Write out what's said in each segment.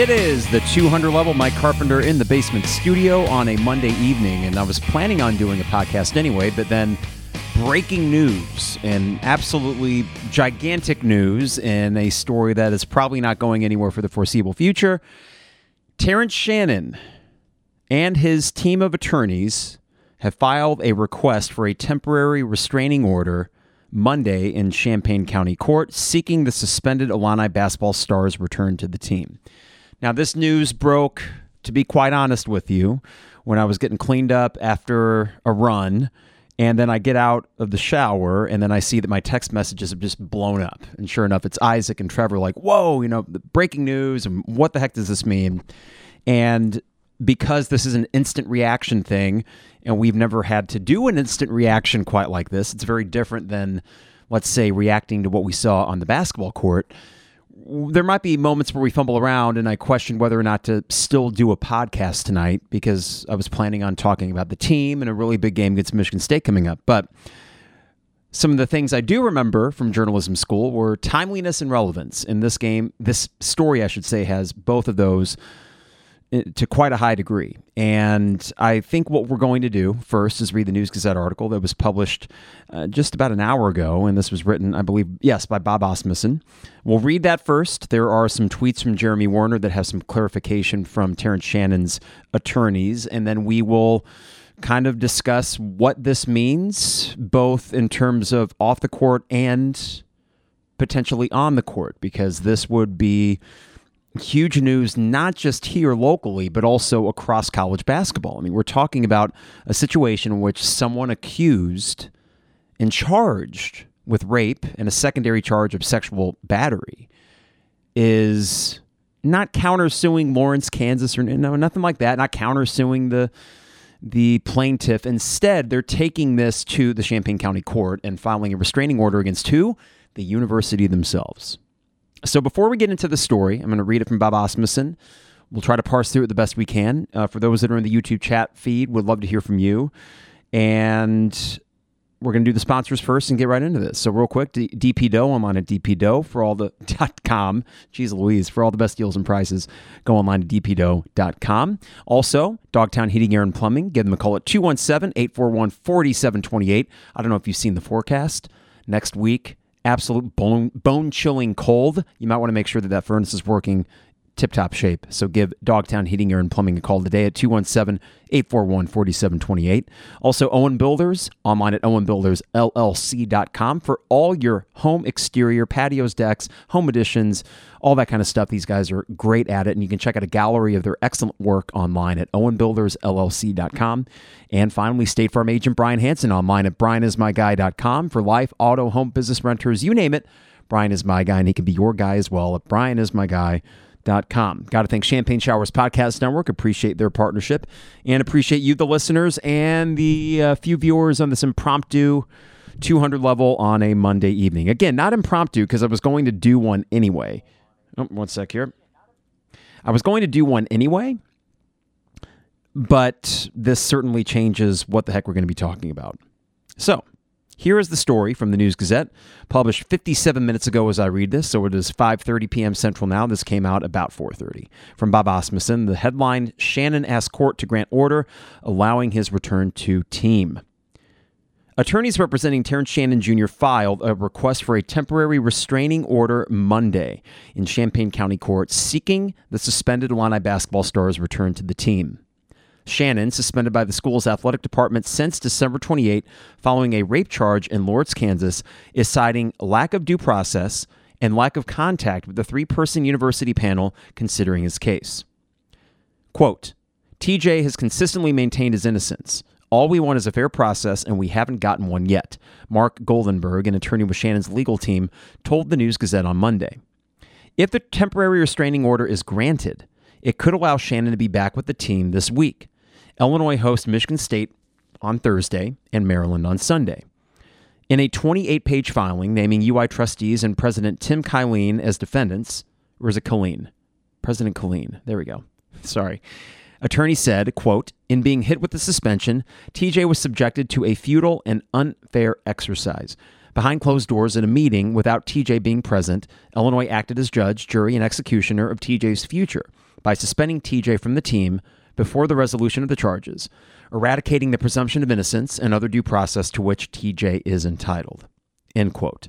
It is the 200 level Mike Carpenter in the basement studio on a Monday evening, and I was planning on doing a podcast anyway, but then breaking news and absolutely gigantic news in a story that is probably not going anywhere for the foreseeable future. Terrence Shannon and his team of attorneys have filed a request for a temporary restraining order Monday in Champaign County Court seeking the suspended Illini basketball stars return to the team. Now, this news broke, to be quite honest with you, when I was getting cleaned up after a run. And then I get out of the shower and then I see that my text messages have just blown up. And sure enough, it's Isaac and Trevor like, whoa, you know, breaking news. And what the heck does this mean? And because this is an instant reaction thing and we've never had to do an instant reaction quite like this, it's very different than, let's say, reacting to what we saw on the basketball court there might be moments where we fumble around and I question whether or not to still do a podcast tonight because I was planning on talking about the team and a really big game against Michigan State coming up. But some of the things I do remember from journalism school were timeliness and relevance. In this game, this story, I should say, has both of those to quite a high degree. And I think what we're going to do first is read the News Gazette article that was published uh, just about an hour ago. And this was written, I believe, yes, by Bob Asmussen. We'll read that first. There are some tweets from Jeremy Werner that have some clarification from Terrence Shannon's attorneys. And then we will kind of discuss what this means, both in terms of off the court and potentially on the court, because this would be huge news, not just here locally, but also across college basketball. I mean, we're talking about a situation in which someone accused and charged with rape and a secondary charge of sexual battery is not countersuing Lawrence, Kansas, or no, nothing like that. Not countersuing the the plaintiff. Instead, they're taking this to the Champaign County Court and filing a restraining order against who? The university themselves. So before we get into the story, I'm going to read it from Bob Asmussen. We'll try to parse through it the best we can. Uh, for those that are in the YouTube chat feed, would love to hear from you. And we're going to do the sponsors first and get right into this. So real quick, DP Dough, I'm on at DP Dough for all the dot .com. Jeez Louise, for all the best deals and prices, go online to dpdough.com. Also, Dogtown Heating, Air, and Plumbing. Give them a call at 217-841-4728. I don't know if you've seen the forecast. Next week, absolute bone bone chilling cold, you might want to make sure that that furnace is working tip top shape. So give Dogtown Heating, Air, and Plumbing a call today at 217 841 4728. Also, Owen Builders, online at owenbuildersllc.com for all your home exterior, patios, decks, home additions, all that kind of stuff. These guys are great at it, and you can check out a gallery of their excellent work online at owenbuildersllc.com. And finally, State Farm agent Brian Hanson online at brianismyguy.com for life, auto, home, business renters, you name it. Brian is my guy, and he can be your guy as well at brianismyguy.com Com. Got to thank Champagne Showers Podcast Network. Appreciate their partnership and appreciate you, the listeners, and the uh, few viewers on this impromptu 200 level on a Monday evening. Again, not impromptu because I was going to do one anyway. Oh, one sec here. I was going to do one anyway, but this certainly changes what the heck we're going to be talking about. So, here is the story from the News Gazette, published 57 minutes ago as I read this, so it is 5:30 p.m. Central now. This came out about 4:30. From Bob Asmussen, the headline: Shannon asked court to grant order allowing his return to team. Attorneys representing Terrence Shannon Jr. filed a request for a temporary restraining order Monday in Champaign County Court, seeking the suspended Illini basketball stars return to the team. Shannon, suspended by the school's athletic department since December 28 following a rape charge in Lawrence, Kansas, is citing lack of due process and lack of contact with the three person university panel considering his case. Quote TJ has consistently maintained his innocence. All we want is a fair process, and we haven't gotten one yet, Mark Goldenberg, an attorney with Shannon's legal team, told the News Gazette on Monday. If the temporary restraining order is granted, it could allow Shannon to be back with the team this week. Illinois hosts Michigan State on Thursday and Maryland on Sunday. In a 28 page filing naming UI trustees and President Tim Killeen as defendants, or is it Killeen? President Killeen. There we go. Sorry. Attorney said, quote, in being hit with the suspension, TJ was subjected to a futile and unfair exercise. Behind closed doors in a meeting without TJ being present, Illinois acted as judge, jury, and executioner of TJ's future by suspending TJ from the team before the resolution of the charges, eradicating the presumption of innocence and other due process to which TJ is entitled. End quote.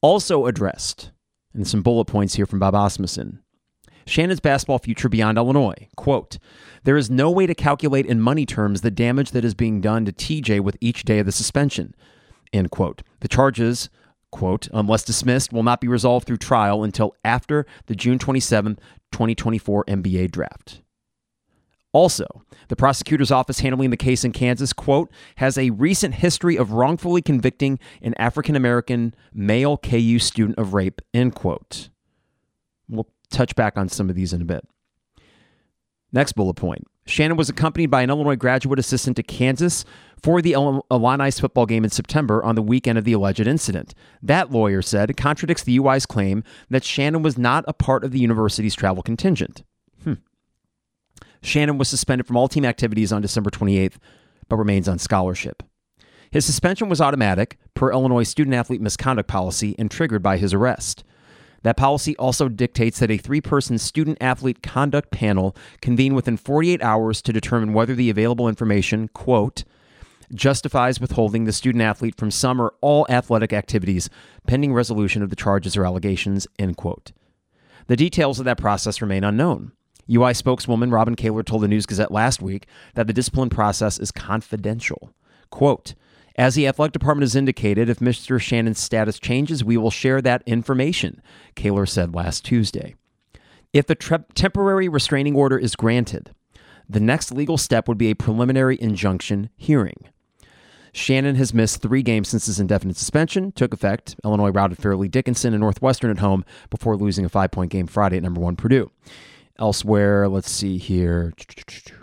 Also addressed, and some bullet points here from Bob Asmussen. Shannon's basketball future beyond Illinois. Quote, there is no way to calculate in money terms the damage that is being done to TJ with each day of the suspension. End quote. The charges, quote, unless dismissed, will not be resolved through trial until after the June 27, 2024 NBA draft. Also, the prosecutor's office handling the case in Kansas, quote, has a recent history of wrongfully convicting an African American male KU student of rape, end quote. We'll touch back on some of these in a bit. Next bullet point. Shannon was accompanied by an Illinois graduate assistant to Kansas for the Illini football game in September on the weekend of the alleged incident. That lawyer said contradicts the UI's claim that Shannon was not a part of the university's travel contingent. Hmm. Shannon was suspended from all team activities on December 28th, but remains on scholarship. His suspension was automatic, per Illinois student athlete misconduct policy, and triggered by his arrest. That policy also dictates that a three person student athlete conduct panel convene within 48 hours to determine whether the available information, quote, justifies withholding the student athlete from some or all athletic activities pending resolution of the charges or allegations, end quote. The details of that process remain unknown. UI spokeswoman Robin Kaler told the News Gazette last week that the discipline process is confidential. Quote, as the athletic department has indicated, if Mr. Shannon's status changes, we will share that information, Kaler said last Tuesday. If the tre- temporary restraining order is granted, the next legal step would be a preliminary injunction hearing. Shannon has missed three games since his indefinite suspension took effect. Illinois routed Fairleigh Dickinson and Northwestern at home before losing a five point game Friday at number one Purdue. Elsewhere, let's see here.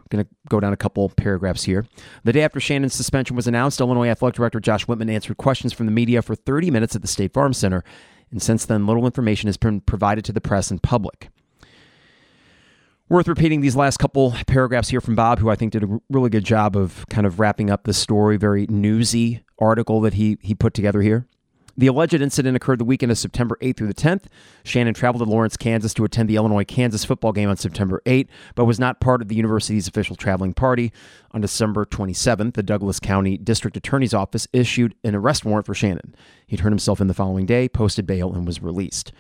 Going to go down a couple paragraphs here. The day after Shannon's suspension was announced, Illinois Athletic Director Josh Whitman answered questions from the media for 30 minutes at the State Farm Center, and since then, little information has been provided to the press and public. Worth repeating these last couple paragraphs here from Bob, who I think did a really good job of kind of wrapping up the story. Very newsy article that he he put together here. The alleged incident occurred the weekend of September 8th through the 10th. Shannon traveled to Lawrence, Kansas to attend the Illinois Kansas football game on September 8th, but was not part of the university's official traveling party. On December 27th, the Douglas County District Attorney's Office issued an arrest warrant for Shannon. He turned himself in the following day, posted bail, and was released.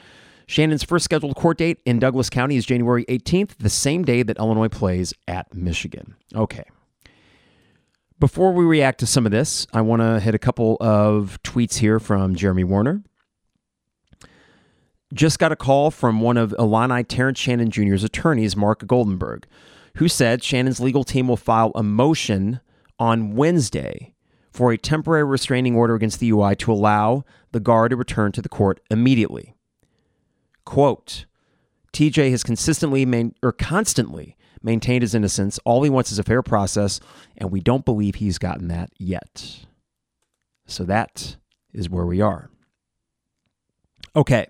Shannon's first scheduled court date in Douglas County is January 18th, the same day that Illinois plays at Michigan. Okay. Before we react to some of this, I want to hit a couple of tweets here from Jeremy Werner. Just got a call from one of Illini Terrence Shannon Jr.'s attorneys, Mark Goldenberg, who said Shannon's legal team will file a motion on Wednesday for a temporary restraining order against the UI to allow the guard to return to the court immediately. Quote, TJ has consistently main, or constantly maintained his innocence. All he wants is a fair process, and we don't believe he's gotten that yet. So that is where we are. Okay.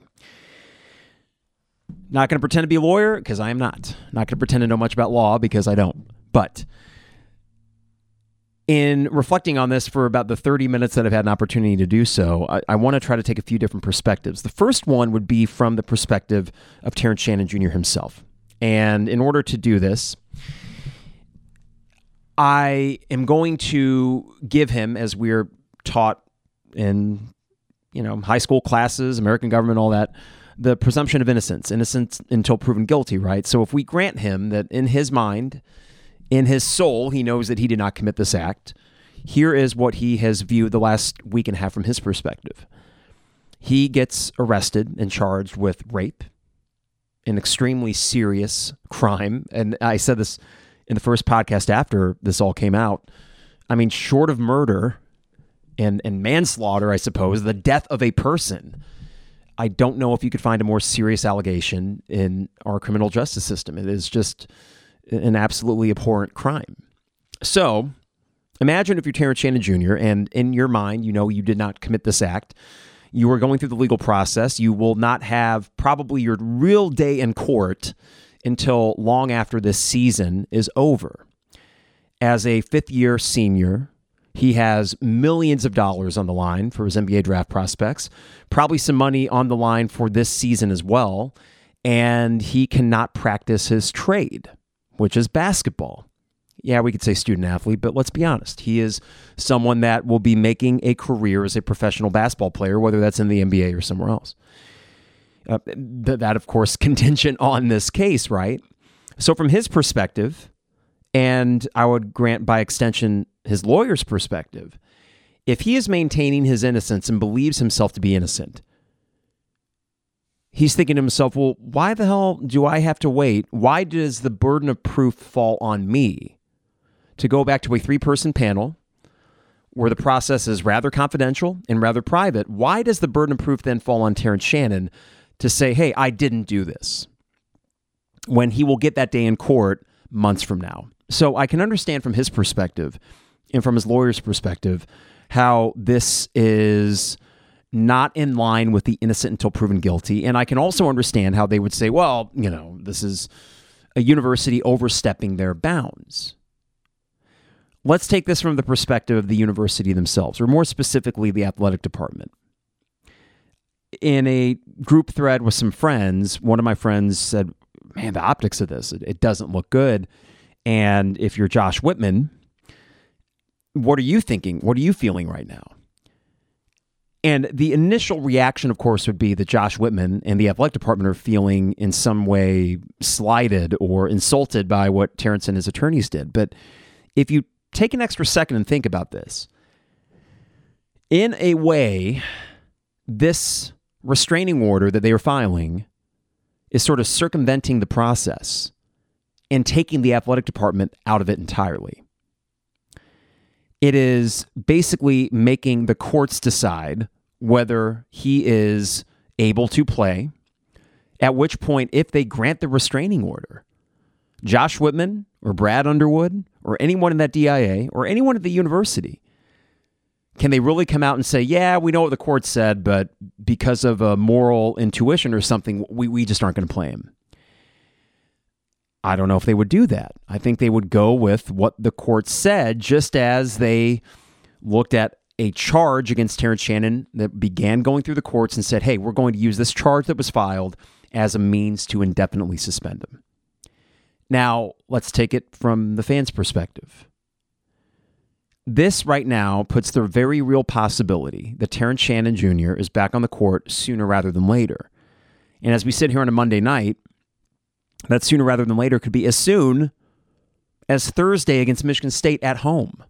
Not going to pretend to be a lawyer because I am not. Not going to pretend to know much about law because I don't. But in reflecting on this for about the 30 minutes that I've had an opportunity to do so, I, I want to try to take a few different perspectives. The first one would be from the perspective of Terrence Shannon Jr. himself. And in order to do this, I am going to give him, as we're taught in you know high school classes, American government, all that, the presumption of innocence, innocence until proven guilty, right? So if we grant him that in his mind, in his soul, he knows that he did not commit this act, here is what he has viewed the last week and a half from his perspective. He gets arrested and charged with rape, an extremely serious crime. And I said this in the first podcast after this all came out. I mean, short of murder and, and manslaughter, I suppose, the death of a person, I don't know if you could find a more serious allegation in our criminal justice system. It is just an absolutely abhorrent crime. So imagine if you're Terrence Shannon Jr., and in your mind, you know you did not commit this act you are going through the legal process. You will not have probably your real day in court until long after this season is over. As a fifth year senior, He has millions of dollars on the line for his NBA draft prospects, probably some money on the line for this season as well. And he cannot practice his trade, which is basketball. Yeah, we could say student athlete, but let's be honest. He is someone that will be making a career as a professional basketball player, whether that's in the NBA or somewhere else. Uh, th- that, of course, contingent on this case, right? So, from his perspective, and I would grant by extension his lawyer's perspective, if he is maintaining his innocence and believes himself to be innocent, he's thinking to himself, well, why the hell do I have to wait? Why does the burden of proof fall on me to go back to a three person panel where the process is rather confidential and rather private? Why does the burden of proof then fall on Terrence Shannon to say, hey, I didn't do this? When he will get that day in court months from now. So I can understand from his perspective and from his lawyer's perspective how this is not in line with the innocent until proven guilty. And I can also understand how they would say, well, you know, this is a university overstepping their bounds. Let's take this from the perspective of the university themselves, or more specifically, the athletic department. In a group thread with some friends, one of my friends said, Man, the optics of this, it, doesn't look good. And if you're Josh Whitman, what are you thinking? What are you feeling right now? And the initial reaction, of course, would be that Josh Whitman and the athletic department are feeling in some way slighted or insulted by what Terrence and his attorneys did. But if you take an extra second and think about this, in a way, this restraining order that they are filing is sort of circumventing the process and taking the athletic department out of it entirely. It is basically making the courts decide whether he is able to play, at which point, if they grant the restraining order, Josh Whitman or Brad Underwood or anyone in that DIA or anyone at the university, can they really come out and say, yeah, we know what the court said, but because of a moral intuition or something, we, we just aren't going to play him? I don't know if they would do that. I think they would go with what the court said, just as they looked at a charge against Terrence Shannon that began going through the courts and said, hey, we're going to use this charge that was filed as a means to indefinitely suspend him. Now, let's take it from the fans' perspective. This right now puts the very real possibility that Terrence Shannon Jr. is back on the court sooner rather than later. And as we sit here on a Monday night, that sooner rather than later could be as soon as Thursday against Michigan State at home.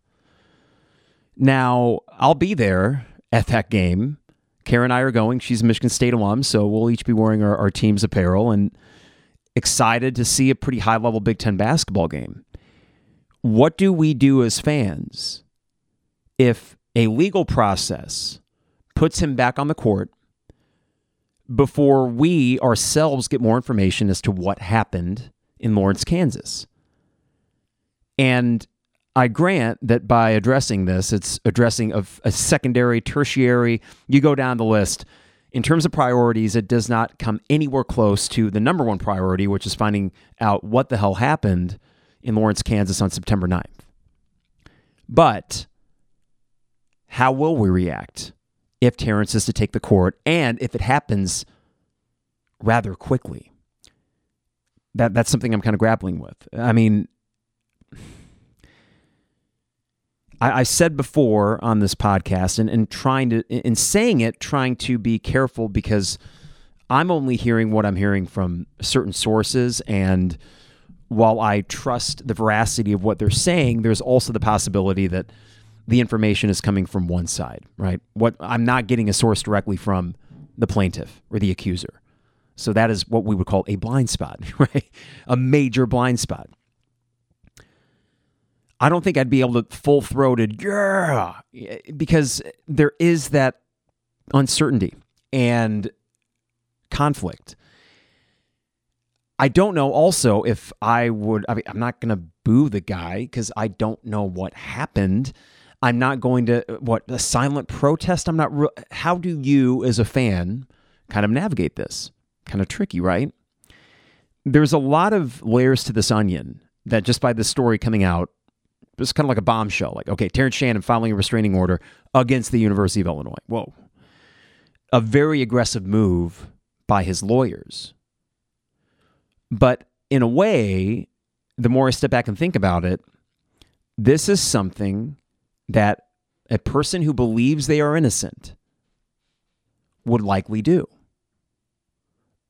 Now, I'll be there at that game. Karen and I are going. She's a Michigan State alum, so we'll each be wearing our, our team's apparel and excited to see a pretty high level Big Ten basketball game. What do we do as fans if a legal process puts him back on the court before we ourselves get more information as to what happened in Lawrence, Kansas. And I grant that by addressing this, it's addressing of a secondary, tertiary, you go down the list. In terms of priorities, it does not come anywhere close to the number one priority, which is finding out what the hell happened in Lawrence, Kansas on September 9th. But how will we react? if Terrence is to take the court and if it happens rather quickly. That that's something I'm kind of grappling with. I mean, I, said before on this podcast and, and trying to in saying it, trying to be careful because I'm only hearing what I'm hearing from certain sources and while I trust the veracity of what they're saying, there's also the possibility that the information is coming from one side, right? What I'm not getting a source directly from the plaintiff or the accuser. So that is what we would call a blind spot, right? A major blind spot. I don't think I'd be able to full throated, yeah, because there is that uncertainty and conflict. I don't know also if I would, I mean, I'm not going to boo the guy because I don't know what happened. I'm not going to what a silent protest. I'm not. Re- How do you, as a fan, kind of navigate this? Kind of tricky, right? There's a lot of layers to this onion that just by the story coming out it's kind of like a bombshell. Like, okay, Terrence Shannon filing a restraining order against the University of Illinois. Whoa. A very aggressive move by his lawyers. But in a way, the more I step back and think about it, this is something that a person who believes they are innocent would likely do.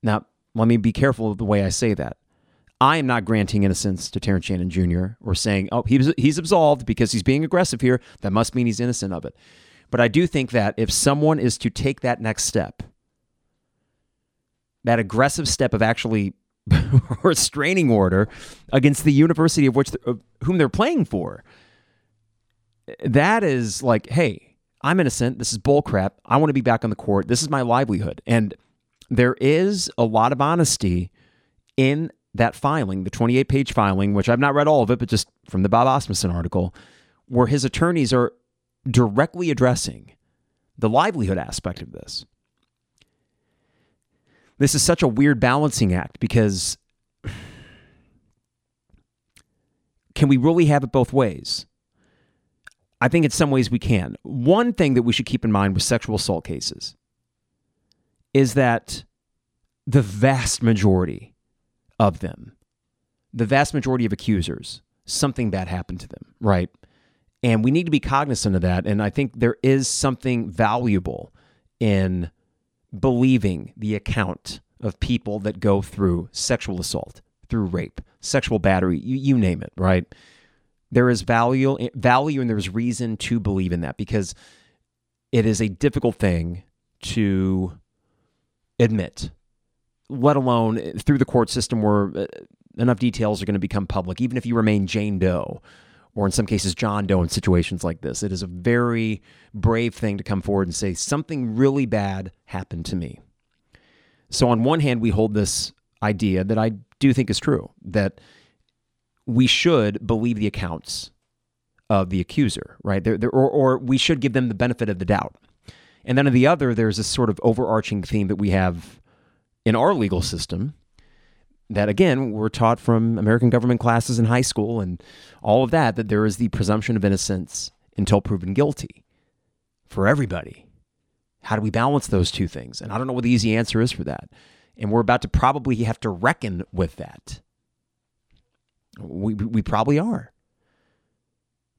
Now, let me be careful of the way I say that. I am not granting innocence to Terrence Shannon Jr. or saying, oh, he's, he's absolved because he's being aggressive here. That must mean he's innocent of it. But I do think that if someone is to take that next step, that aggressive step of actually restraining order against the university of which of whom they're playing for, that is like, hey, I'm innocent. This is bullcrap. I want to be back on the court. This is my livelihood. And there is a lot of honesty in that filing, the 28 page filing, which I've not read all of it, but just from the Bob Asmussen article, where his attorneys are directly addressing the livelihood aspect of this. This is such a weird balancing act because can we really have it both ways? I think in some ways we can. One thing that we should keep in mind with sexual assault cases is that the vast majority of them, the vast majority of accusers, something bad happened to them, right? And we need to be cognizant of that. And I think there is something valuable in believing the account of people that go through sexual assault, through rape, sexual battery, you, you name it, right? There is value, value, and there's reason to believe in that because it is a difficult thing to admit let alone through the court system where uh, enough details are going to become public, even if you remain Jane Doe or in some cases John Doe in situations like this. It is a very brave thing to come forward and say, something really bad happened to me. So, on one hand, we hold this idea that I do think is true that we should believe the accounts of the accuser, right? They're, they're, or, or we should give them the benefit of the doubt. And then on the other, there's this sort of overarching theme that we have in our legal system that again we're taught from American government classes in high school and all of that that there is the presumption of innocence until proven guilty for everybody. How do we balance those two things? And I don't know what the easy answer is for that. And we're about to probably have to reckon with that. We, we probably are.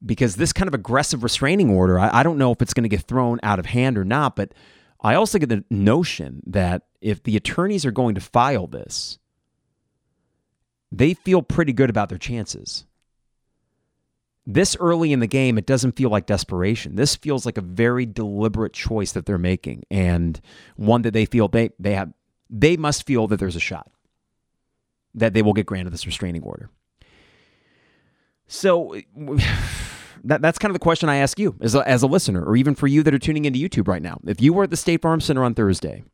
Because this kind of aggressive restraining order, I, I don't know if it's going to get thrown out of hand or not, but I also get the notion that if the attorneys are going to file this, they feel pretty good about their chances. This early in the game, it doesn't feel like desperation. This feels like a very deliberate choice that they're making and one that they feel they, they have they must feel that there's a shot that they will get granted this restraining order. So that, that's kind of the question I ask you as a, as a listener, or even for you that are tuning into YouTube right now. If you were at the State Farm Center on Thursday,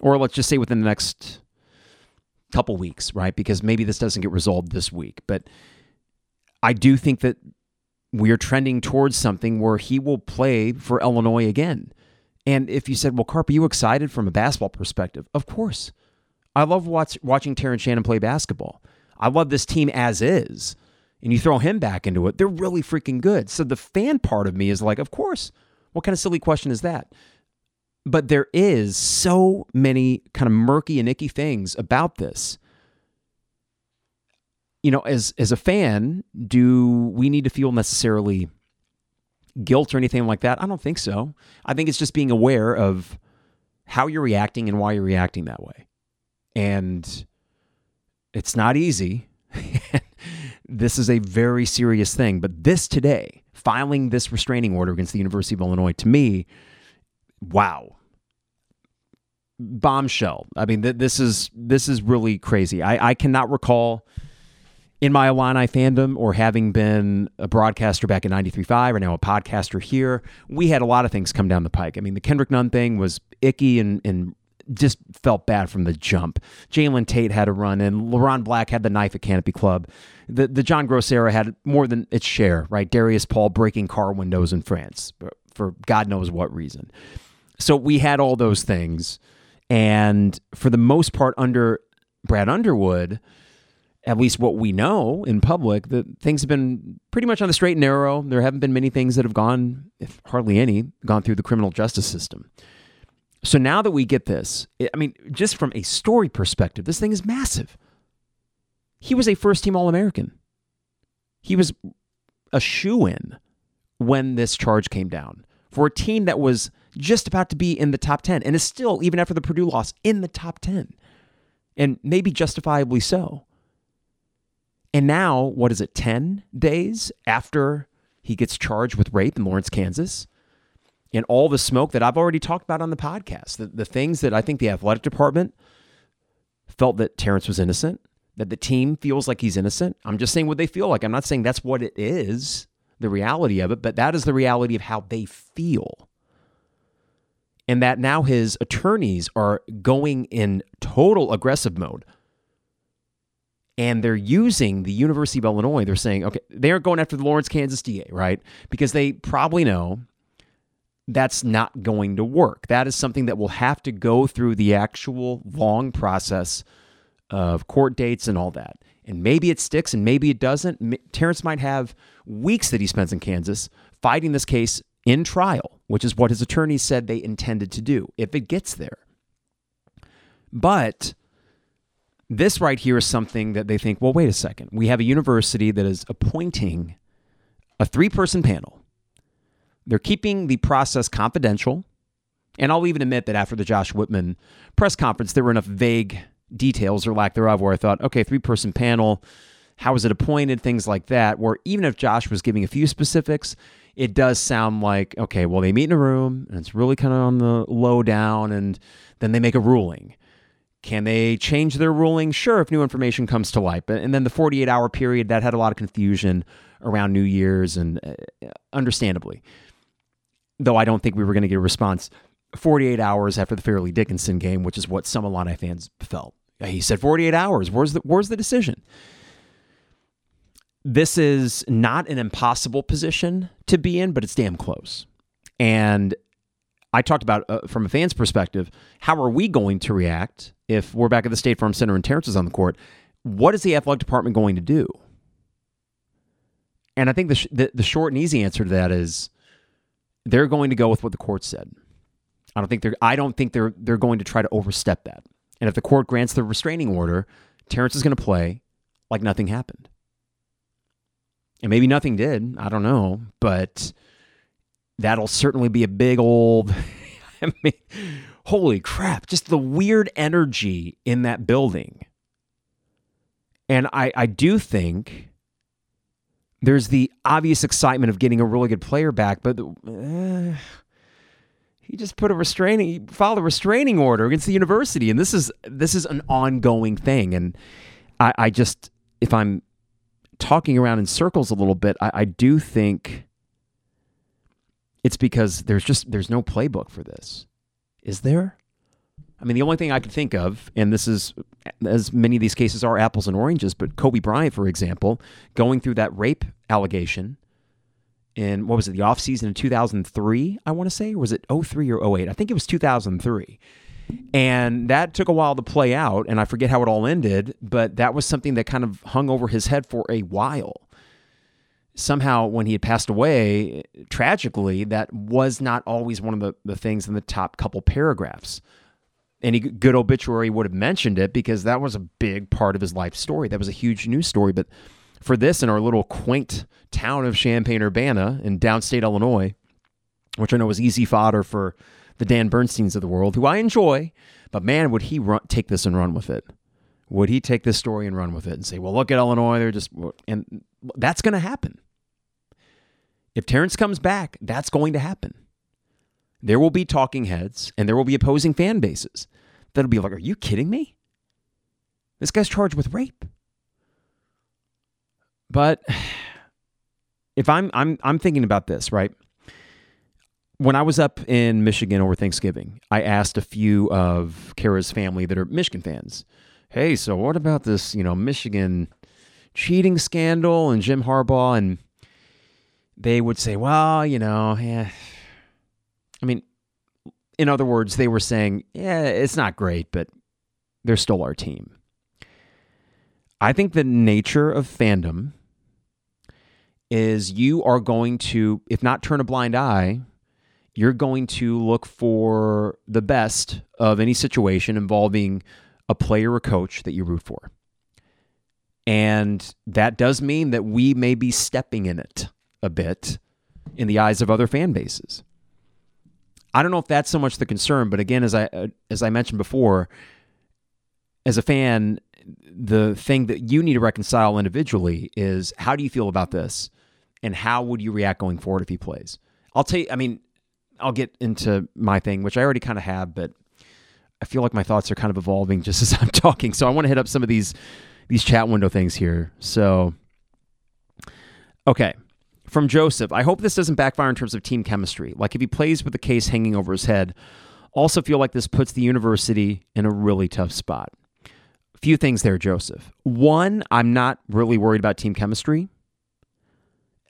or let's just say within the next couple weeks, right? Because maybe this doesn't get resolved this week, but I do think that we are trending towards something where he will play for Illinois again. And if you said, well, Carp, are you excited from a basketball perspective? Of course. I love watch, watching Terrence Shannon play basketball. I love this team as is and you throw him back into it, they're really freaking good. So the fan part of me is like, of course. What kind of silly question is that? But there is so many kind of murky and icky things about this. You know, as as a fan, do we need to feel necessarily guilt or anything like that? I don't think so. I think it's just being aware of how you're reacting and why you're reacting that way. And it's not easy. this is a very serious thing. But this today, filing this restraining order against the University of Illinois, to me, wow, bombshell. I mean, th- this is this is really crazy. I, I cannot recall in my Illini fandom or having been a broadcaster back in 93.5 or now a podcaster here, we had a lot of things come down the pike. I mean, the Kendrick Nunn thing was icky and, and just felt bad from the jump. Jaylon Tate had a run and Leron Black had the knife at Canopy Club. The the John Groce era had more than its share, right? Darius Paul breaking car windows in France for God knows what reason. So we had all those things. And for the most part, under Brad Underwood, at least what we know in public, that things have been pretty much on the straight and narrow. There haven't been many things that have gone, if hardly any, gone through the criminal justice system. So now that we get this, I mean, just from a story perspective, this thing is massive. He was a first team All American. He was a shoe in when this charge came down for a team that was just about to be in the top 10 and is still, even after the Purdue loss, in the top 10. And maybe justifiably so. And now, what is it, 10 days after he gets charged with rape in Lawrence, Kansas? And all the smoke that I've already talked about on the podcast, the, the things that I think the athletic department felt that Terrence was innocent, that the team feels like he's innocent. I'm just saying what they feel like. I'm not saying that's what it is, the reality of it, but that is the reality of how they feel. And that now his attorneys are going in total aggressive mode. And they're using the University of Illinois. They're saying, okay, they aren't going after the Lawrence, Kansas DA, right? Because they probably know that's not going to work. That is something that will have to go through the actual long process of court dates and all that. And maybe it sticks and maybe it doesn't. Terrence might have weeks that he spends in Kansas fighting this case in trial, which is what his attorneys said they intended to do if it gets there. But this right here is something that they think, well, wait a second. We have a university that is appointing a three person panel. They're keeping the process confidential. And I'll even admit that after the Josh Whitman press conference, there were enough vague details or lack thereof where I thought, okay, three person panel, how was it appointed, things like that. Where even if Josh was giving a few specifics, it does sound like, okay, well, they meet in a room and it's really kind of on the low down and then they make a ruling. Can they change their ruling? Sure, if new information comes to light. But and then the 48 hour period that had a lot of confusion around New Year's and uh, understandably, though I don't think we were going to get a response 48 hours after the Fairleigh Dickinson game, which is what some Illini fans felt. He said 48 hours. Where's the where's the decision? This is not an impossible position to be in, but it's damn close. And I talked about uh, from a fan's perspective, how are we going to react if we're back at the State Farm Center and Terrence is on the court? What is the athletic department going to do? And I think the, sh- the, the short and easy answer to that is they're going to go with what the court said. I don't think they're I don't think they're they're going to try to overstep that. And if the court grants the restraining order, Terrence is going to play like nothing happened. And maybe nothing did. I don't know. But that'll certainly be a big old. I mean, holy crap. Just the weird energy in that building. And I, I do think there's the obvious excitement of getting a really good player back, but uh, he just put a restraining, he filed a restraining order against the university, and this is this is an ongoing thing. And I, I just, if I'm talking around in circles a little bit, I, I do think it's because there's just there's no playbook for this. Is there? I mean, the only thing I could think of, and this is as many of these cases are apples and oranges, but Kobe Bryant, for example, going through that rape allegation in what was it, the offseason in 2003, I want to say, or was it 03 or 08? I think it was 2003. And that took a while to play out, and I forget how it all ended, but that was something that kind of hung over his head for a while. Somehow, when he had passed away, tragically, that was not always one of the, the things in the top couple paragraphs. Any good obituary would have mentioned it because that was a big part of his life story. That was a huge news story. But for this in our little quaint town of Champaign Urbana in downstate Illinois, which I know is easy fodder for the Dan Bernsteins of the world, who I enjoy, but man, would he run, take this and run with it? Would he take this story and run with it and say, well, look at Illinois, they're just, and that's going to happen. If Terrence comes back, that's going to happen. There will be talking heads and there will be opposing fan bases that'll be like, are you kidding me? This guy's charged with rape. But if I'm I'm I'm thinking about this, right? when I was up in Michigan over Thanksgiving, I asked a few of Kara's family that are Michigan fans, "Hey, so what about this, you know, Michigan cheating scandal and Jim Harbaugh?" And they would say, "Well, you know, yeah." I mean, in other words, they were saying, "Yeah, it's not great, but they're still our team." I think the nature of fandom is you are going to, if not turn a blind eye, you're going to look for the best of any situation involving a player or coach that you root for. And that does mean that we may be stepping in it a bit in the eyes of other fan bases. I don't know if that's so much the concern, but again, as I uh, as I mentioned before, as a fan, the thing that you need to reconcile individually is how do you feel about this, and how would you react going forward if he plays? I'll tell you. I mean, I'll get into my thing, which I already kind of have, but I feel like my thoughts are kind of evolving just as I'm talking. So I want to hit up some of these these chat window things here. So, okay. From Joseph, I hope this doesn't backfire in terms of team chemistry. Like if he plays with the case hanging over his head, also feel like this puts the university in a really tough spot. A few things there, Joseph. One, I'm not really worried about team chemistry.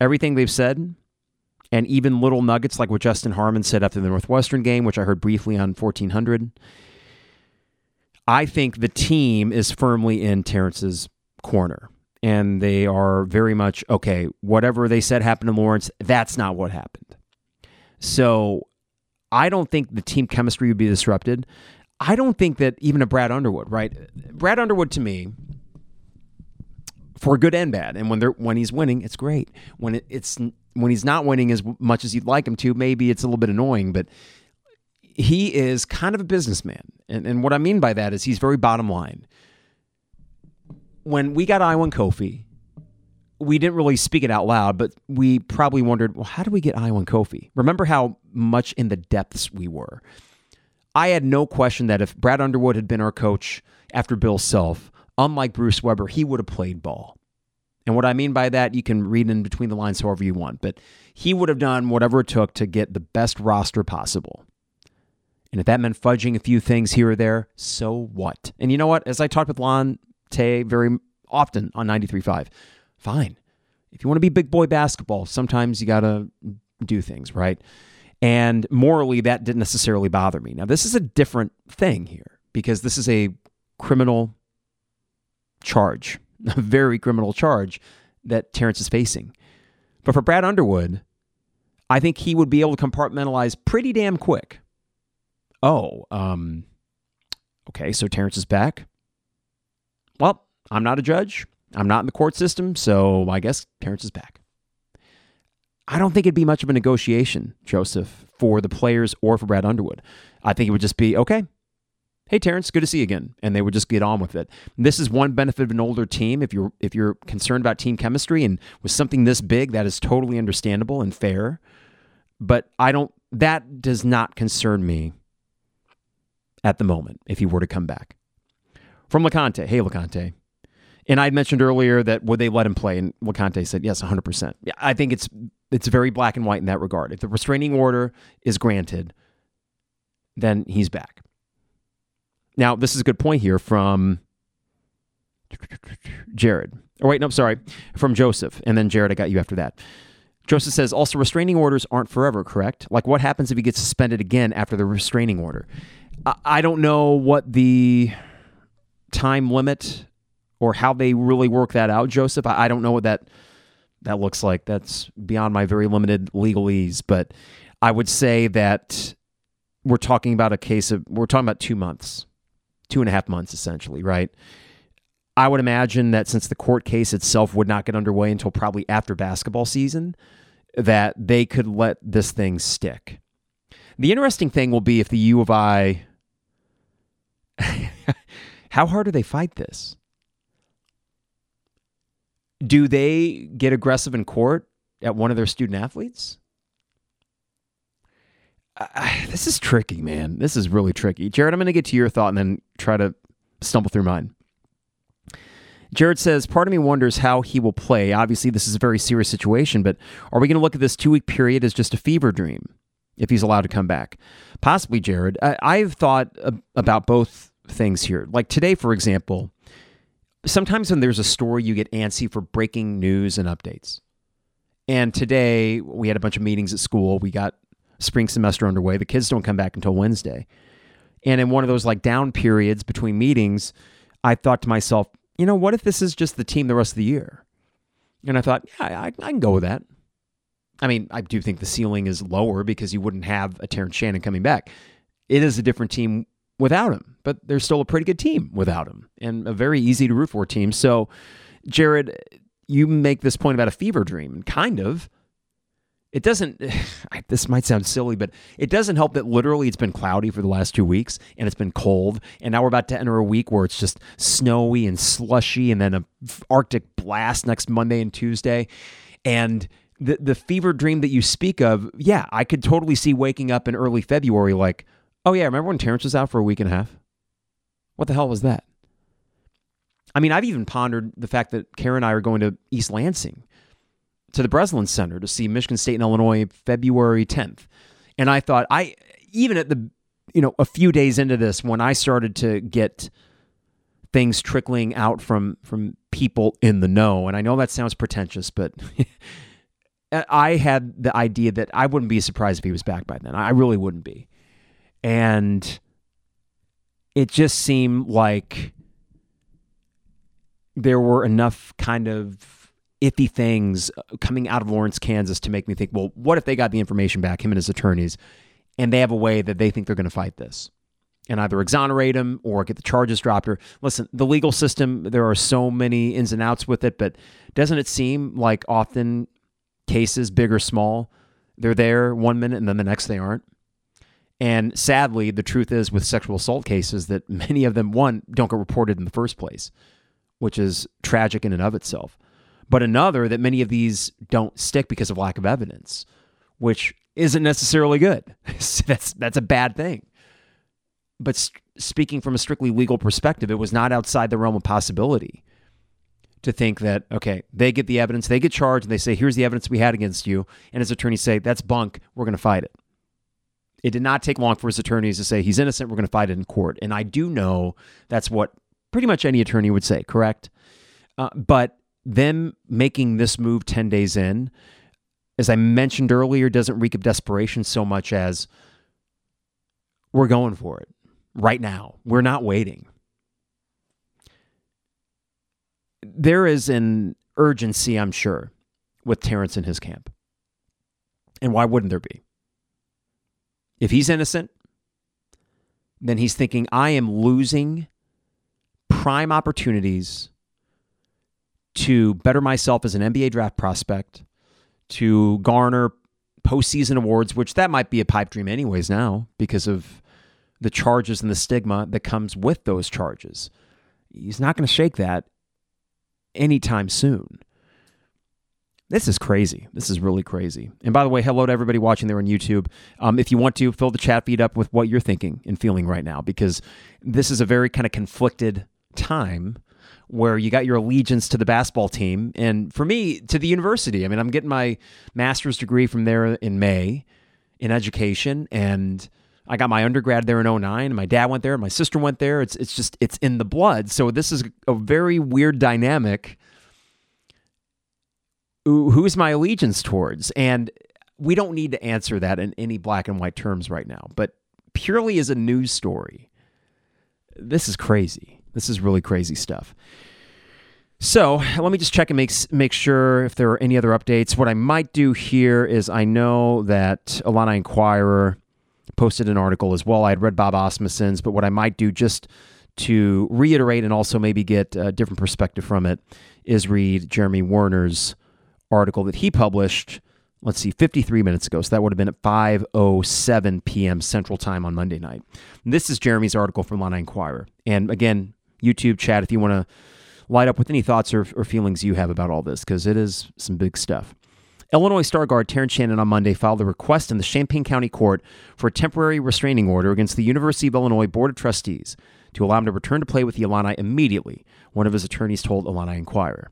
Everything they've said, and even little nuggets like what Justin Harmon said after the Northwestern game, which I heard briefly on 1400. I think the team is firmly in Terrence's corner and they are very much okay. Whatever they said happened to Lawrence, that's not what happened. So I don't think the team chemistry would be disrupted. I don't think that even a Brad Underwood, right? Brad Underwood to me, for good and bad, and when they're when he's winning, it's great. When it, it's when he's not winning as much as you'd like him to, maybe it's a little bit annoying. But he is kind of a businessman, and and what I mean by that is he's very bottom line when we got Ayo and Kofi, we didn't really speak it out loud, but we probably wondered, well, how do we get Ayo and Kofi? Remember how much in the depths we were. I had no question that if Brad Underwood had been our coach after Bill Self, unlike Bruce Weber, he would have played ball. And what I mean by that, you can read in between the lines however you want, but he would have done whatever it took to get the best roster possible. And if that meant fudging a few things here or there, so what? And you know what? As I talked with Loren Tate very often on 93.5. Fine. If you want to be big boy basketball, sometimes you got to do things, right? And morally, that didn't necessarily bother me. Now, this is a different thing here because this is a criminal charge, a very criminal charge that Terrence is facing. But for Brad Underwood, I think he would be able to compartmentalize pretty damn quick. Oh, um, okay, so Terrence is back well, I'm not a judge. I'm not in the court system, so I guess Terrence is back. I don't think it'd be much of a negotiation, Joseph, for the players or for Brad Underwood. I think it would just be okay. Hey Terrence, good to see you again, and they would just get on with it. This is one benefit of an older team. If you're if you're concerned about team chemistry and with something this big, that is totally understandable and fair. But I don't. That does not concern me at the moment. If he were to come back, from LeConte. Hey, LeConte. And I mentioned earlier that would they let him play? And LeConte said, yes, 100%. Yeah, I think it's it's very black and white in that regard. If the restraining order is granted, then he's back. Now, this is a good point here from Jared. Or wait, no, sorry, from Joseph. And then Jared, I got you after that. Joseph says also restraining orders aren't forever, correct? Like what happens if he gets suspended again after the restraining order? I, I don't know what the time limit or how they really work that out, Joseph. I, I don't know what that that looks like. That's beyond my very limited legalese, but I would say that we're talking about a case of we're talking about two months, two and a half months essentially, right? I would imagine that since the court case itself would not get underway until probably after basketball season, that they could let this thing stick. The interesting thing will be if the U of I How hard do they fight this? Do they get aggressive in court at one of their student athletes? this is tricky, man. This is really tricky. Jared, I'm going to get to your thought and then try to stumble through mine. Jared says, Part of me wonders how he will play. Obviously, this is a very serious situation, but are we going to look at this two week period as just a fever dream if he's allowed to come back? Possibly, Jared. I, have thought about both things here. Like today, for example, sometimes when there's a story, you get antsy for breaking news and updates. And today, we had a bunch of meetings at school. We got spring semester underway. The kids don't come back until Wednesday. And in one of those like down periods between meetings, I thought to myself, you know, what if this is just the team the rest of the year? And I thought, yeah, I, I can go with that. I mean, I do think the ceiling is lower because you wouldn't have a Terrence Shannon coming back. It is a different team without him, but they're still a pretty good team without him and a very easy to root for team. So, Jared, you make this point about a fever dream, kind of. It doesn't, this might sound silly, but it doesn't help that literally it's been cloudy for the last two weeks and it's been cold. And now we're about to enter a week where it's just snowy and slushy and then a Arctic blast next Monday and Tuesday. And the, the fever dream that you speak of, yeah, I could totally see waking up in early February like, oh, yeah, remember when Terrence was out for a week and a half? What the hell was that? I mean, I've even pondered the fact that Karen and I are going to East Lansing to the Breslin Center to see Michigan State and Illinois February 10th. And I thought, I even at the, you know, a few days into this, when I started to get things trickling out from from people in the know, and I know that sounds pretentious, but I had the idea that I wouldn't be surprised if he was back by then. I really wouldn't be. And it just seemed like there were enough kind of iffy things uh, coming out of Lawrence, Kansas to make me think, well, what if they got the information back, him and his attorneys, and they have a way that they think they're going to fight this? And either exonerate him or get the charges dropped. Or listen, the legal system, there are so many ins and outs with it, but doesn't it seem like often cases, big or small, they're there one minute and then the next they aren't? And sadly, the truth is with sexual assault cases that many of them, one, don't get reported in the first place which is tragic in and of itself. But another that many of these don't stick because of lack of evidence, which isn't necessarily good. that's that's a bad thing. But st- speaking from a strictly legal perspective, it was not outside the realm of possibility to think that okay, they get the evidence, they get charged, and they say, "Here's the evidence we had against you," and his attorneys say, "That's bunk. We're going to fight it." It did not take long for his attorneys to say he's innocent. We're going to fight it in court, and I do know that's what pretty much any attorney would say, correct? Uh, but them making this move 10 days in, as I mentioned earlier, doesn't reek of desperation so much as we're going for it right now. We're not waiting. There is an urgency, I'm sure, with Terrence in his camp. And why wouldn't there be? If he's innocent, then he's thinking, I am losing prime opportunities to better myself as an NBA draft prospect, to garner postseason awards, which that might be a pipe dream anyways now because of the charges and the stigma that comes with those charges. He's not going to shake that anytime soon. This is crazy. This is really crazy. And by the way, hello to everybody watching there on YouTube. Um, if you want to, fill the chat feed up with what you're thinking and feeling right now, because this is a very kind of conflicted time where you got your allegiance to the basketball team and for me to the university. I mean, I'm getting my master's degree from there in May in education and I got my undergrad there in 09 and my dad went there, and my sister went there. It's it's just it's in the blood. So this is a very weird dynamic. Who's my allegiance towards? And we don't need to answer that in any black and white terms right now, but purely as a news story. This is crazy. This is really crazy stuff. So let me just check and make make sure if there are any other updates. What I might do here is I know that Illini Inquirer posted an article as well. I had read Bob Asmussen's, but what I might do just to reiterate and also maybe get a different perspective from it is read Jeremy Werner's article that he published let's see, 53 minutes ago. So that would have been at 5.07 p.m. Central Time on Monday night. And this is Jeremy's article from Illini Inquirer. And again, YouTube chat if you want to light up with any thoughts or, or feelings you have about all this, because it is some big stuff. Illinois star guard Terrence Shannon on Monday filed a request in the Champaign County Court for a temporary restraining order against the University of Illinois Board of Trustees to allow him to return to play with the Illini immediately, one of his attorneys told Illini Inquirer.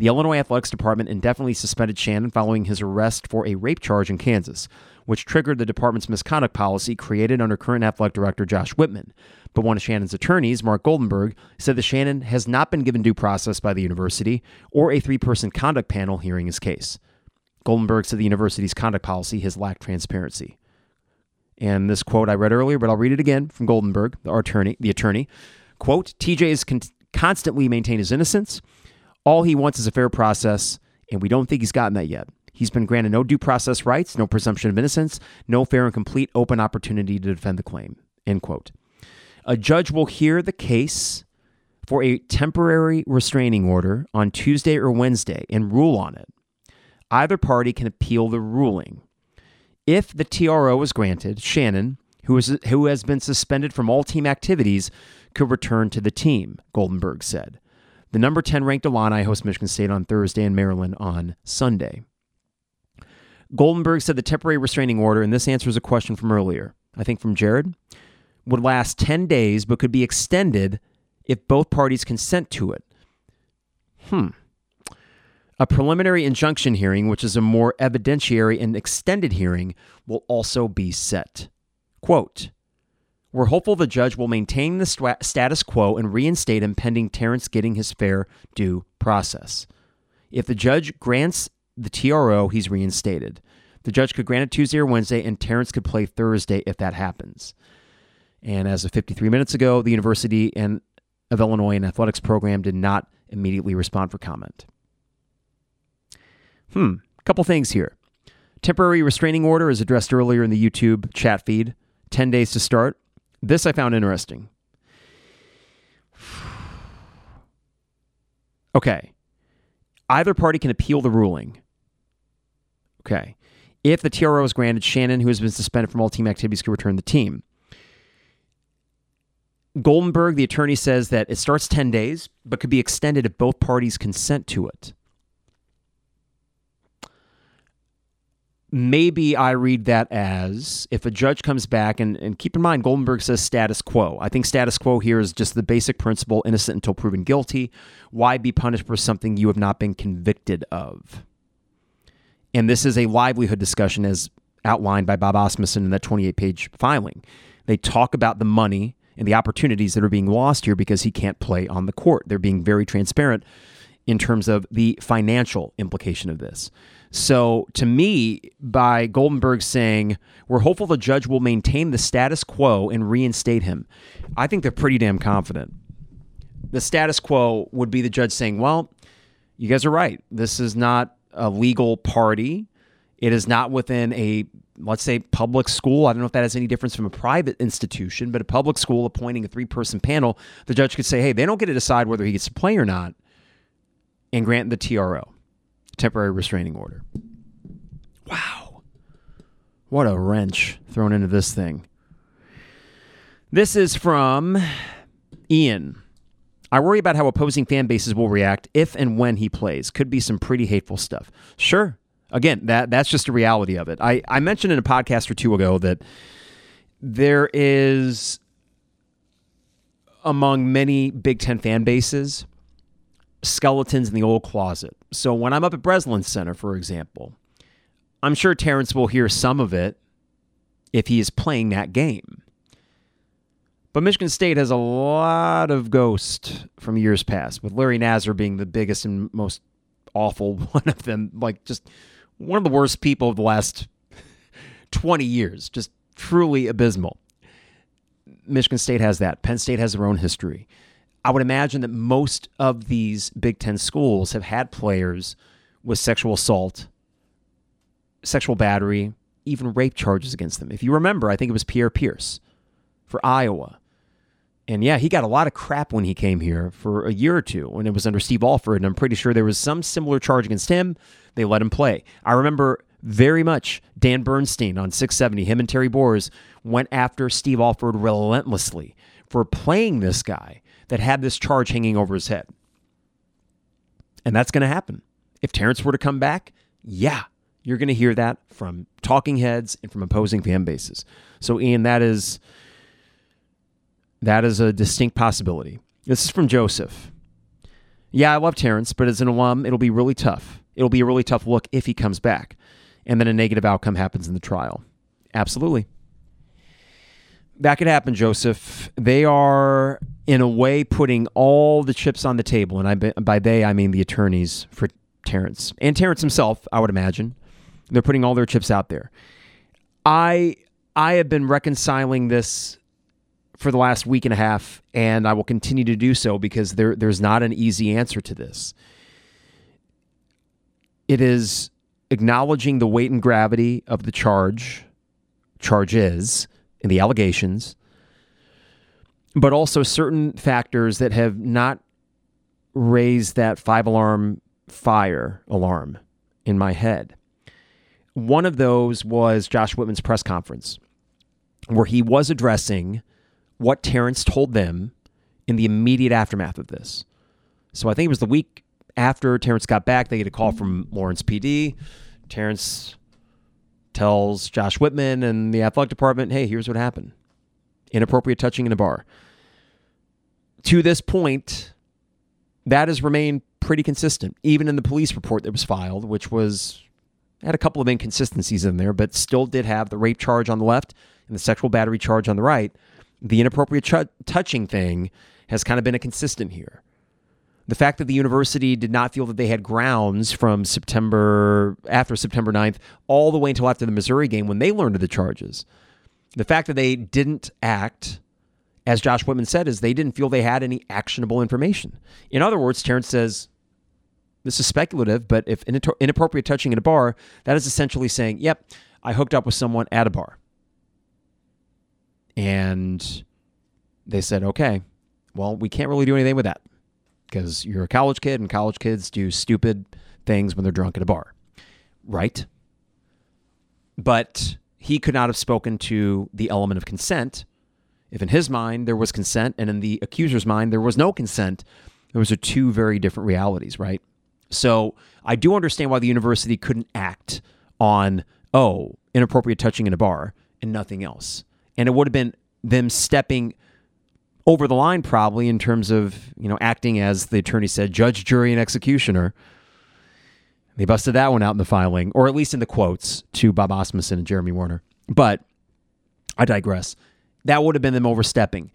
The Illinois Athletics Department indefinitely suspended Shannon following his arrest for a rape charge in Kansas, which triggered the department's misconduct policy created under current athletic director Josh Whitman. But one of Shannon's attorneys, Mark Goldenberg, said that Shannon has not been given due process by the university or a three person conduct panel hearing his case. Goldenberg said the university's conduct policy has lacked transparency. And this quote I read earlier, but I'll read it again from Goldenberg, the attorney. The attorney quote: TJ has con- constantly maintained his innocence. All he wants is a fair process, and we don't think he's gotten that yet. He's been granted no due process rights, no presumption of innocence, no fair and complete open opportunity to defend the claim. End quote. A judge will hear the case for a temporary restraining order on Tuesday or Wednesday and rule on it. Either party can appeal the ruling. If the TRO is granted, Shannon, who, is, who has been suspended from all team activities, could return to the team, Goldenberg said. The number 10 ranked Illini host Michigan State on Thursday and Maryland on Sunday. Goldenberg said the temporary restraining order, and this answers a question from earlier, I think from Jared, would last 10 days but could be extended if both parties consent to it. Hmm. A preliminary injunction hearing, which is a more evidentiary and extended hearing, will also be set. Quote We're hopeful the judge will maintain the st- status quo and reinstate him pending Terrence getting his fair due process. If the judge grants the TRO, he's reinstated. The judge could grant it Tuesday or Wednesday, and Terrence could play Thursday if that happens. And as of 53 minutes ago, the University and of Illinois and athletics program did not immediately respond for comment. Hmm, couple things here. Temporary restraining order is addressed earlier in the YouTube chat feed. 10 days to start. This I found interesting. Okay. Either party can appeal the ruling. Okay. If the TRO is granted, Shannon, who has been suspended from all team activities, can return the team. Goldenberg, the attorney, says that it starts 10 days, but could be extended if both parties consent to it. Maybe I read that as if a judge comes back, and, and keep in mind, Goldenberg says status quo. I think status quo here is just the basic principle innocent until proven guilty. Why be punished for something you have not been convicted of? And this is a livelihood discussion as outlined by Bob Asmussen in that 28 page filing. They talk about the money and the opportunities that are being lost here because he can't play on the court. They're being very transparent in terms of the financial implication of this. So, to me, by Goldenberg saying, we're hopeful the judge will maintain the status quo and reinstate him, I think they're pretty damn confident. The status quo would be the judge saying, well, you guys are right. This is not a legal party. It is not within a, let's say, public school. I don't know if that has any difference from a private institution, but a public school appointing a three person panel, the judge could say, hey, they don't get to decide whether he gets to play or not and grant the TRO, temporary restraining order. Wow. What a wrench thrown into this thing. This is from Ian. I worry about how opposing fan bases will react if and when he plays. Could be some pretty hateful stuff. Sure. Again, that that's just a reality of it. I, I mentioned in a podcast or two ago that there is among many Big Ten fan bases skeletons in the old closet. So when I'm up at Breslin Center, for example, I'm sure Terrence will hear some of it if he is playing that game. But Michigan State has a lot of ghosts from years past, with Larry Nassar being the biggest and most awful one of them. Like, just one of the worst people of the last 20 years. Just truly abysmal. Michigan State has that. Penn State has their own history. I would imagine that most of these Big Ten schools have had players with sexual assault, sexual battery, even rape charges against them. If you remember, I think it was Pierre Pierce for Iowa. And yeah, he got a lot of crap when he came here for a year or two when it was under Steve Alford. And I'm pretty sure there was some similar charge against him. They let him play. I remember very much Dan Bernstein on 670, him and Terry Boers went after Steve Alford relentlessly for playing this guy that had this charge hanging over his head. And that's going to happen. If Terrence were to come back, yeah, you're going to hear that from talking heads and from opposing fan bases. So, Ian, that is that is a distinct possibility. This is from Joseph. Yeah, I love Terrence, but as an alum, it'll be really tough. It'll be a really tough look if he comes back, and then a negative outcome happens in the trial. Absolutely. That could happen, Joseph. They are, in a way, putting all the chips on the table. And I, by they, I mean the attorneys for Terrence and Terrence himself, I would imagine. They're putting all their chips out there. I I have been reconciling this for the last week and a half, and I will continue to do so because there, there's not an easy answer to this. It is acknowledging the weight and gravity of the charge, charges, and the allegations, but also certain factors that have not raised that five alarm fire alarm in my head. One of those was Josh Whitman's press conference, where he was addressing what Terrence told them in the immediate aftermath of this. So I think it was the week after Terrence got back, they get a call from Lawrence PD. Terrence tells Josh Whitman and the athletic department, hey, here's what happened inappropriate touching in a bar. To this point, that has remained pretty consistent, even in the police report that was filed, which was had a couple of inconsistencies in there, but still did have the rape charge on the left and the sexual battery charge on the right. The inappropriate ch- touching thing has kind of been a consistent here. The fact that the university did not feel that they had grounds from September, after September 9th, all the way until after the Missouri game when they learned of the charges. The fact that they didn't act, as Josh Whitman said, is they didn't feel they had any actionable information. In other words, Terrence says, this is speculative, but if inappropriate touching in a bar, that is essentially saying, yep, I hooked up with someone at a bar. And they said, okay, well, we can't really do anything with that because you're a college kid and college kids do stupid things when they're drunk at a bar. Right? But he could not have spoken to the element of consent if in his mind there was consent and in the accuser's mind there was no consent. Those are two very different realities, right? So I do understand why the university couldn't act on, oh, inappropriate touching in a bar and nothing else. And it would have been them stepping over the line probably in terms of you know acting as the attorney said judge jury and executioner. They busted that one out in the filing or at least in the quotes to bob asmussen and jeremy werner. But i digress. That would have been them overstepping.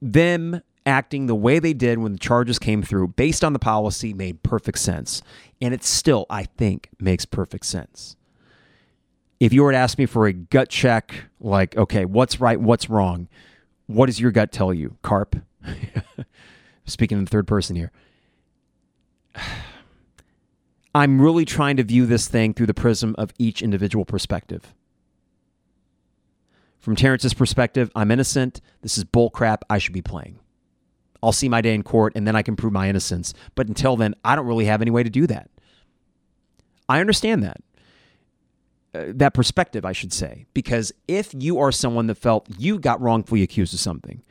Them acting the way they did when the charges came through based on the policy made perfect sense. And it still i think makes perfect sense. If you were to ask me for a gut check like okay what's right what's wrong what does your gut tell you, Carp? Speaking in the third person here. I'm really trying to view this thing through the prism of each individual perspective. From Terrence's perspective, I'm innocent. This is bullcrap. I should be playing. I'll see my day in court and then I can prove my innocence. But until then, I don't really have any way to do that. I understand that. Uh, that perspective, I should say, because if you are someone that felt you got wrongfully accused of something,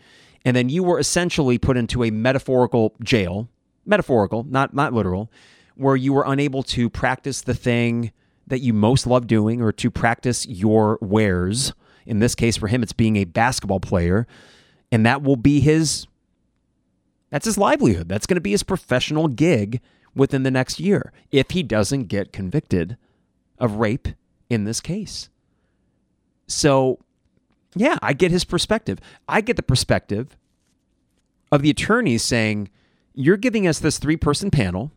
and then you were essentially put into a metaphorical jail, metaphorical, not not literal, where you were unable to practice the thing that you most love doing or to practice your wares. In this case, for him, it's being a basketball player, and that will be his. That's his livelihood. That's going to be his professional gig within the next year if he doesn't get convicted of rape in this case. So, yeah, I get his perspective. I get the perspective of the attorneys saying, You're giving us this three person panel.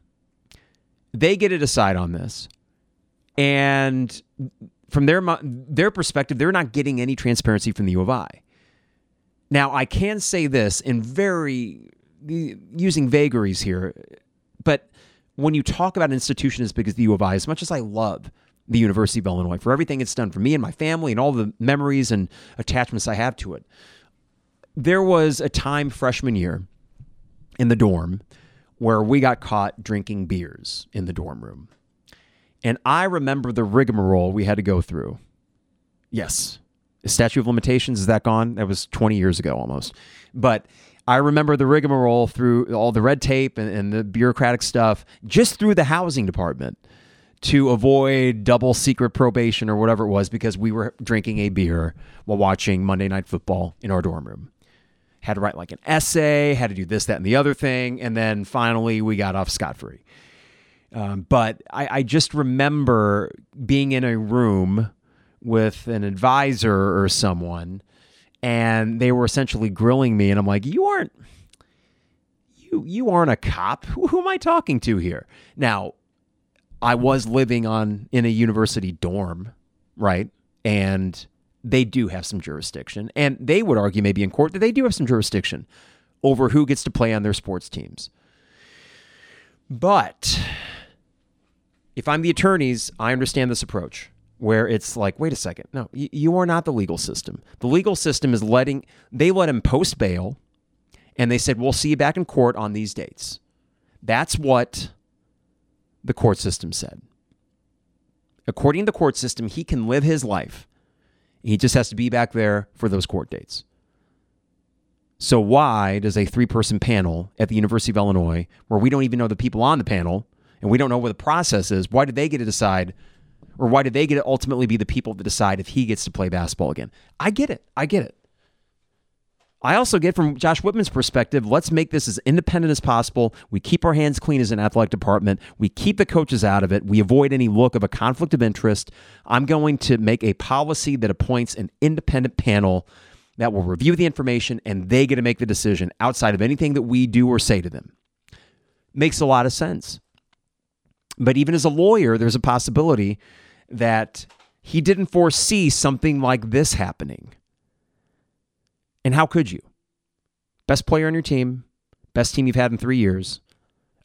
They get to decide on this. And from their, their perspective, they're not getting any transparency from the U of I. Now, I can say this in very using vagaries here, but when you talk about an institution as big as the U of I, as much as I love the University of Illinois for everything it's done for me and my family and all the memories and attachments I have to it. There was a time freshman year in the dorm where we got caught drinking beers in the dorm room. And I remember the rigmarole we had to go through. Yes. The statute of limitations, is that gone? That was 20 years ago almost. But I remember the rigmarole through all the red tape and, and the bureaucratic stuff just through the housing department to avoid double secret probation or whatever it was because we were drinking a beer while watching Monday Night Football in our dorm room. Had to write like an essay, had to do this, that, and the other thing. And then finally we got off scot free. Um, but I, I just remember being in a room with an advisor or someone and they were essentially grilling me and I'm like, "You aren't you you aren't a cop. Who, who am I talking to here?" Now, I was living on in a university dorm, right? And they do have some jurisdiction. And they would argue, maybe in court, that they do have some jurisdiction over who gets to play on their sports teams. But if I'm the attorneys, I understand this approach where it's like, wait a second, no, you are not the legal system. The legal system is letting, they let him post bail and they said, we'll see you back in court on these dates. That's what the court system said. According to the court system, he can live his life. He just has to be back there for those court dates. So, why does a three person panel at the University of Illinois, where we don't even know the people on the panel and we don't know what the process is, why do they get to decide, or why do they get to ultimately be the people to decide if he gets to play basketball again? I get it. I get it. I also get from Josh Whitman's perspective, let's make this as independent as possible. We keep our hands clean as an athletic department. We keep the coaches out of it. We avoid any look of a conflict of interest. I'm going to make a policy that appoints an independent panel that will review the information and they get to make the decision outside of anything that we do or say to them. Makes a lot of sense. But even as a lawyer, there's a possibility that he didn't foresee something like this happening. And how could you? Best player on your team, best team you've had in three years,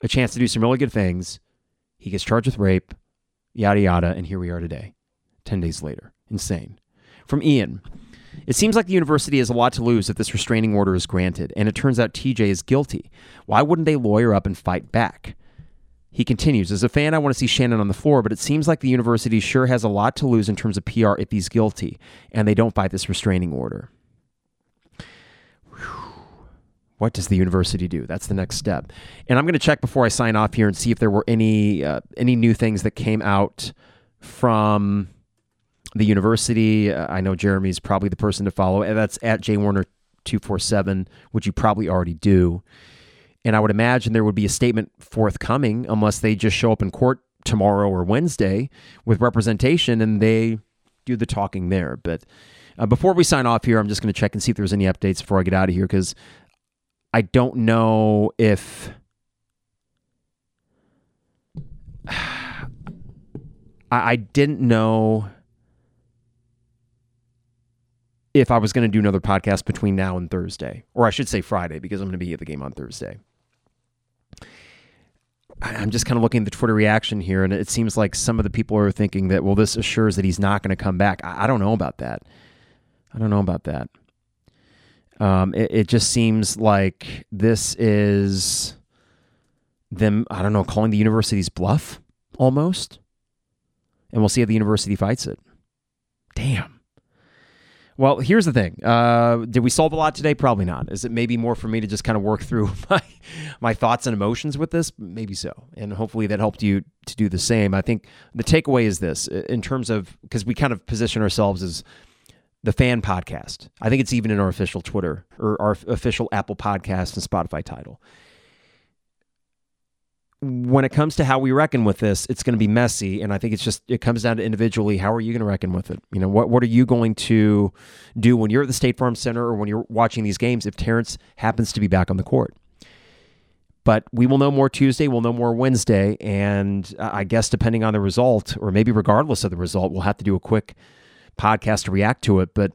a chance to do some really good things. He gets charged with rape, yada, yada, and here we are today, 10 days later. Insane. From Ian. It seems like the university has a lot to lose if this restraining order is granted, and it turns out TJ is guilty. Why wouldn't they lawyer up and fight back? He continues, As a fan, I want to see Shannon on the floor, but it seems like the university sure has a lot to lose in terms of PR if he's guilty, and they don't fight this restraining order. What does the university do? That's the next step. And I'm going to check before I sign off here and see if there were any uh, any new things that came out from the university. Uh, I know Jeremy's probably the person to follow. And that's at jwarner247, which you probably already do. And I would imagine there would be a statement forthcoming unless they just show up in court tomorrow or Wednesday with representation and they do the talking there. But uh, before we sign off here, I'm just going to check and see if there's any updates before I get out of here because I don't know if. I, I didn't know if I was going to do another podcast between now and Thursday, or I should say Friday, because I'm going to be at the game on Thursday. I'm just kind of looking at the Twitter reaction here, and it seems like some of the people are thinking that, well, this assures that he's not going to come back. I, don't know about that. I don't know about that. Um, it, it just seems like this is them, I don't know, calling the university's bluff almost. And we'll see how the university fights it. Damn. Well, here's the thing. Uh, did we solve a lot today? Probably not. Is it maybe more for me to just kind of work through my my thoughts and emotions with this? Maybe so. And hopefully that helped you to do the same. I think the takeaway is this in terms of because we kind of position ourselves as the fan podcast. I think it's even in our official Twitter or our official Apple podcast and Spotify title when it comes to how we reckon with this, it's going to be messy, and I think it's just it comes down to individually. How are you going to reckon with it? You know, what what are you going to do when you're at the State Farm Center or when you're watching these games if Terrence happens to be back on the court? But we will know more Tuesday. We'll know more Wednesday, and uh, I guess depending on the result, or maybe regardless of the result, we'll have to do a quick podcast to react to it. But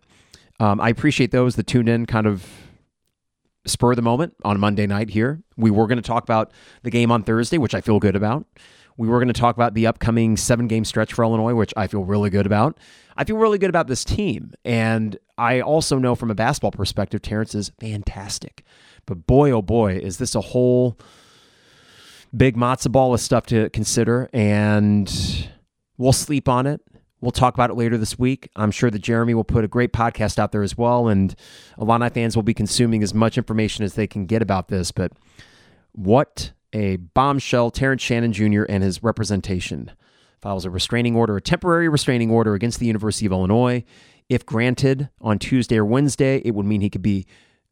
um, I appreciate those that tuned in, kind of spur of the moment on Monday night here. We were going to talk about the game on Thursday, which I feel good about. We were going to talk about the upcoming seven game stretch for Illinois, which I feel really good about. I feel really good about this team. And I also know from a basketball perspective, Terrence is fantastic. But boy, oh boy, is this a whole big matzo ball of stuff to consider. And we'll sleep on it. We'll talk about it later this week. I'm sure that Jeremy will put a great podcast out there as well, and Illini fans will be consuming as much information as they can get about this. But what a bombshell! Terrence Shannon Jr. and his representation files a restraining order, a temporary restraining order against the University of Illinois. If granted on Tuesday or Wednesday, it would mean he could be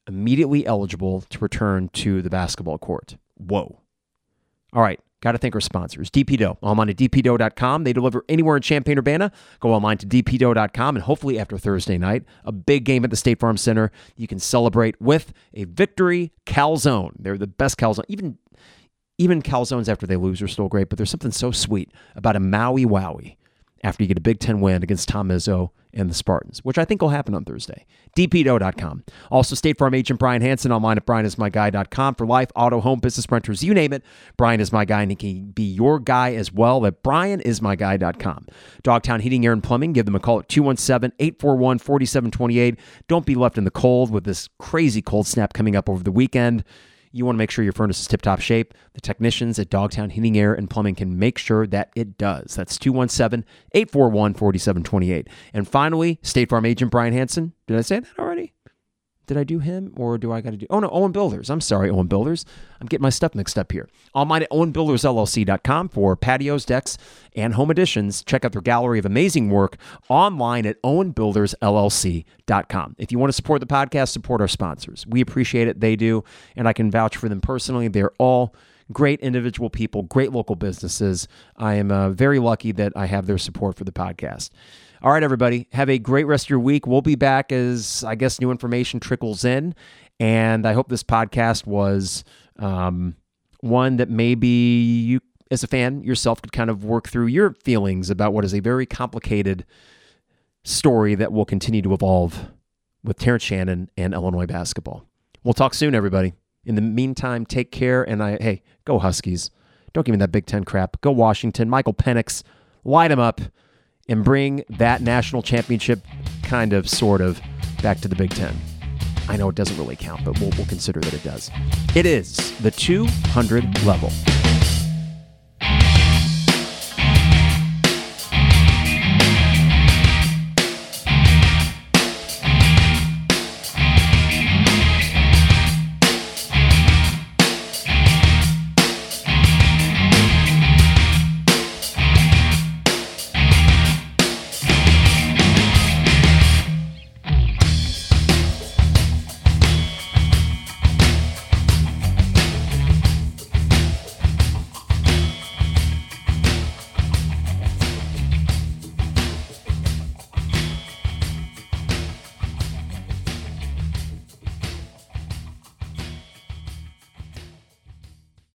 immediately eligible to return to the basketball court. Whoa. All right. Got to thank our sponsors. DP Dough. Online at dpdough.com. They deliver anywhere in Champaign Urbana. Go online to dpdough.com. And hopefully, after Thursday night, a big game at the State Farm Center, you can celebrate with a victory calzone. They're the best calzone. Even, even calzones after they lose are still great, but there's something so sweet about a Maui Wowie after you get a Big Ten win against Tom Izzo and the Spartans, which I think will happen on Thursday. DPDough.com. Also, State Farm agent Brian Hanson online at brianismyguy.com for life, auto, home, business renters, you name it. Brian is my guy, and he can be your guy as well at brianismyguy.com. Dogtown Heating, Air, and Plumbing. Give them a call at 217 841 4728. Don't be left in the cold with this crazy cold snap coming up over the weekend. You want to make sure your furnace is tip top shape. The technicians at Dogtown Heating, Air, and Plumbing can make sure that it does. That's 217 841 4728. And finally, State Farm agent Brian Hanson. Did I say that already? Did I do him or do I got to do? Oh no, Owen Builders. I'm sorry, Owen Builders. I'm getting my stuff mixed up here. Online at owenbuildersllc.com for patios, decks, and home additions. Check out their gallery of amazing work online at owenbuildersllc.com. If you want to support the podcast, support our sponsors. We appreciate it. They do, and I can vouch for them personally. They're all great individual people, great local businesses. I am uh, very lucky that I have their support for the podcast. All right, everybody, have a great rest of your week. We'll be back as I guess new information trickles in, and I hope this podcast was um, one that maybe you, as a fan yourself, could kind of work through your feelings about what is a very complicated story that will continue to evolve with Terrence Shannon and Illinois basketball. We'll talk soon, everybody. In the meantime, take care, and I hey, go Huskies. Don't give me that Big Ten crap. Go Washington. Michael Penix, light him up and bring that national championship kind of, sort of, back to the Big Ten. I know it doesn't really count, but we'll, we'll consider that it does. It is the 200 level.